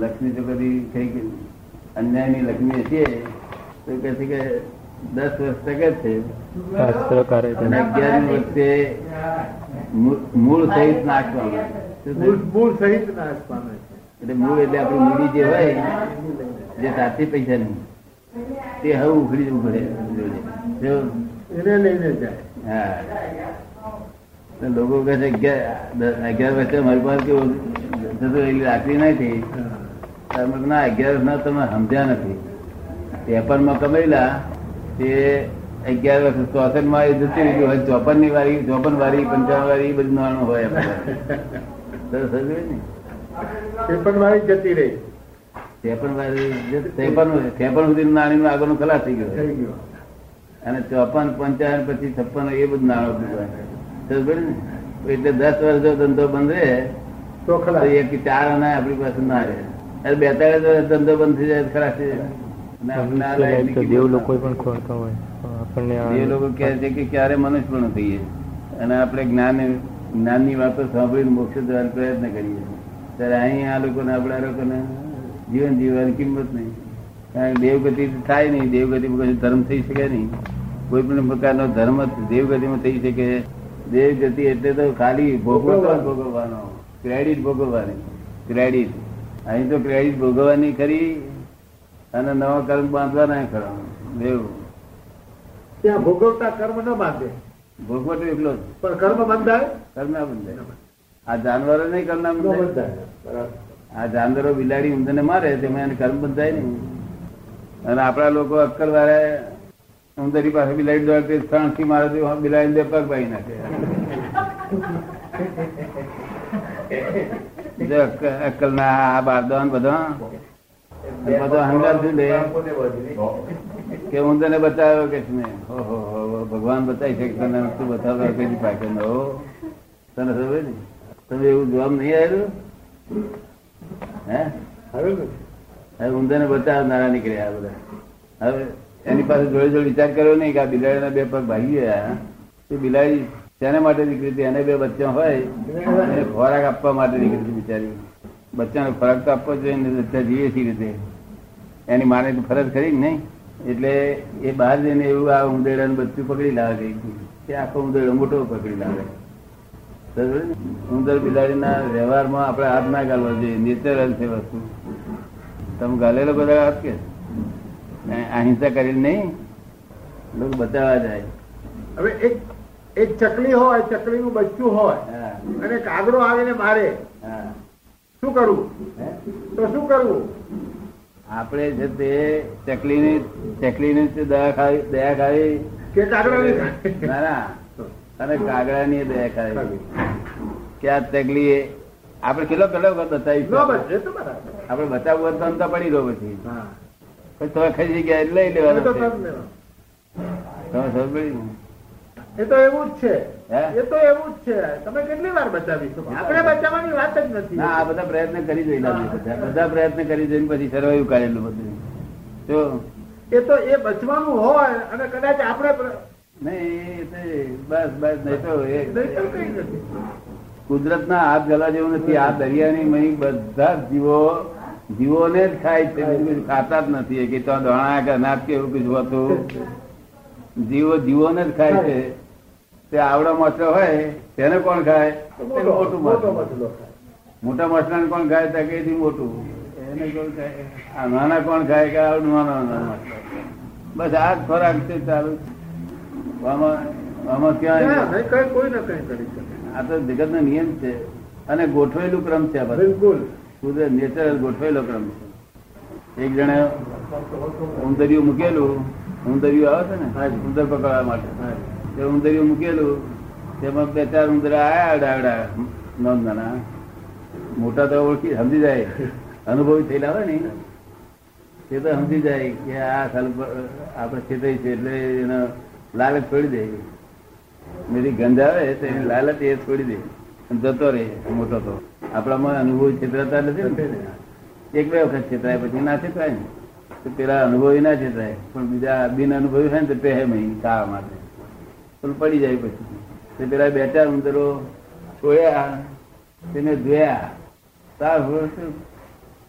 લક્ષ્મી જો કદી કઈ અન્યાયની લક્ષ્મી હશે તો કહે છે કે દસ વર્ષ ટકે છે. અગિયારમી વખતે મૂળ- મૂળ સહિત નાશ પામે મૂળ સહિત નાશ પામે એટલે મૂળ એટલે આપણી મૂડી જે હોય જે સાચી પૈસા નહીં. તે હવે ઉખડી જવું પડે એને લઈને જાય. હા. લોકો કહે છે અગિયાર વર્ષે મારી પાસે કેવું રાખવી નથી તમે ના અગિયાર ના તમે સમજ્યા નથી. ત્રેપનમાં કમેલા તે અગિયાર વર્ષ ચોસઠમાં એ જતી રહ્યું હોય ચોપનની વારી ચોપન વારી પંચાવન વારી એ બધું નાનું હોય આપણે વારી જતી રહી. ત્રેપન વારી ત્રેપન ત્રેપન સુધી નાની આગળનું ખલાસ થઈ ગયો. થઈ ગયો. અને ચોપન પંચાવન પછી છપ્પન એ બધું નાણું એટલે દસ વર્ષ જો ધંધો બંધ રહે. તો ખરા એક ચાર અને આપણી પાસે ના રહે. અરે બેતાળીસ ધંધો બંધ થઈ જાય ખરા નીકળી દેવ લોકો પણ ખોરતા હોય. આપણને એ લોકો કહે છે કે ક્યારે મનુષ્ય પણ થઈએ. અને આપણે જ્ઞાન જ્ઞાનની વાતો સાંભળીને મોક્ષ જવાનો પ્રયત્ન કરીએ. ત્યારે અહીં આ લોકોને આપણા લોકોને જીવન જીવવાની કિંમત નહીં. કારણ કે દેવગતિ થાય નહીં. દેવગતિ કશું ધર્મ થઈ શકે નહીં. કોઈ પણ પ્રકારનો ધર્મ દેવગતિમાં થઈ શકે. દેવગતિ એટલે તો ખાલી ભોગવતો ભોગવવાનો. ક્રેડિટ ભોગવવાની. ક્રેડિટ અહીં તો ક્રેડિટ ભોગવવાની કરી અને નવા કર્મ બાંધવાના ખરા. એવું ત્યાં ભોગવતા કર્મ ન બાંધે. ભોગવટો એટલો જ. પણ કર્મ બંધાય? કર્મ ના બંધાય. આ જાનવરો નહીં કર્મ ના બંધાય? બંધાય. આ જાનવરો બિલાડી ઊંધને મારે તેમાં એને કર્મ બંધાય નહીં. અને આપણા લોકો અક્કલ વાળા ઉંદરી પાસે બિલાડી દોડતી ત્રણથી મારે બિલાડી બે પગ ભાઈ નાખે. જો અક્કલ- ના આ બારદાન બધા બધો હંગાર છું લે કે હું તને બતાવ્યો કે હો, હો, હો, હો, ભગવાન બતાવી શકે તને તું બતાવ્યો કે પાકે નો તને ખબર ને તમે એવું જોવા નહીં આવ્યું હે? હવે ને? તને ઊંધાને બચાવનારા નીકળ્યા આ બધા. હવે એની પાસે જોડે જોડે વિચાર કર્યો નહીં કે આ બિલાડીના બે પગ ભાગી ગયા. તે બિલાડી શેના માટે દીકરી હતી? એને બે બચ્ચા હોય. એને ખોરાક આપવા માટે દીકરી હતી બિચારી. બચ્ચાને ખોરાક તો આપવો જોઈએ ને બચ્ચા જીવે છે રીતે? એની માને તો ફરજ ખરી જ નહીં. એટલે એ બહાર જઈને એવું આ ઉંદેડાનું બચ્ચું પકડી લાવે કઈ કે આખો ઉંદેડો મોટો પકડી લાવે ઉંદર બિલાડીના વ્યવહારમાં આપણે હાથ ના ગાલવા જોઈએ. નેચરલ છે વસ્તુ. તમે ગાલેલો બધા હાથ કે? અહિંસા કરીને નહીં લોકો બતાવવા જાય. હવે એક એક ચકલી હોય ચકલીનું બચ્ચું હોય અને કાગડો આવીને મારે. શું કરવું તો શું કરવું? આપણે છે તે ચકલીની ચકલીની દયા ખાવી દયા ખાવી કે કાગડાની ના ના અને કાગડાની દયા ખાવી કે આ ચકલી એ- આપણે કેટલો કેટલો બતાવી આપણે બચાવવું તો અંત પડી ગયો પછી. તમે ખરી જગ્યાએ લઈ લેવાનું. તમે સમજ પડી? એ તો એવું જ છે. એ તો એવું જ છે. તમે કેટલી વાર બચાવીશું આપણે બચાવવાની વાત જ નથી. ના આ બધા પ્રયત્ન કરી જોયેલા બધા. બધા પ્રયત્ન કરી જોઈને પછી સર્વાયું કાઢેલું બધું. તો એ તો એ બચવાનું હોય અને કદાચ આપણે પ્ર- નહીં બસ બસ નહીં તો એ નહીં તો કઈ નથી. કુદરતના હાથ ગલા જેવું નથી. આ દરિયાની મહી બધા જીવો જીવોને જ ખાય છે. ખાતા જ નથી. કે તો દોણા કે અનાજ કે એવું કશું હોતું. જીવો જીવોને જ ખાય છે. તે આવડો મસલો હોય તેને કોણ ખાય? મોટું મસલો. મોટા મસલા ને કોણ ખાય? ત્યાં કઈ મોટું. એને કોણ ખાય? આ નાના કોણ ખાય કે આવડું નાના નાના બસ આ જ ખોરાક છે ચાલુ. આમાં ક્યાં કોઈ ના કઈ કરી શકે. આ તો જગત નો નિયમ છે. અને ગોઠવેલું ક્રમ છે બિલકુલ. કુદરત નેચરલ ગોઠવેલો ક્રમ છે. એક જણે ઉંદરિયું મૂકેલું. ઉંદરિયું આવે છે ને. ઉંદર પકડવા માટે. તે ઉંદરિયું મૂકેલું. તેમાં બે ચાર ઉંદરા આયા અડા અડા નાના મોટા તો ઓળખી, સમજી જાય. અનુભવી થયેલા હોય ને. તે તો સમજી જાય કે આ સાલ આપણે છેતરી છે એટલે એનો લાલચ છોડી દે. મેરી ગંધ આવે તો એની લાલચ એ છોડી દે. જતો રહે, મોટો તો. આપણામાં અનુભવ છેતરાતા નથી એક બે વખત છેતરાય, પછી ના છેતરાય ને. પેલા અનુભવી ના છેતરાય. પણ બીજા બિન અનુભવી હોય ને તો પહે મહી કાવા માટે. પડી જાય પછી. પેલા બે ઉંદરો છોયા તેને ધોયા. તાર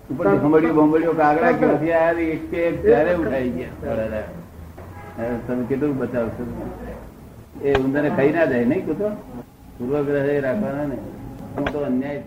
ઉપર તો ઉપરથી કાગડા ક્યાંથી આવ્યા એક કે એક ત્યારે ઉઠાઈ ગયા તમે કેટલું બતાવશો? એ ઉંદરને ખાઈ ના જાય નહીં કૂતો પૂર્વગ્રહ રાખવાના ને. હું તો અન્યાય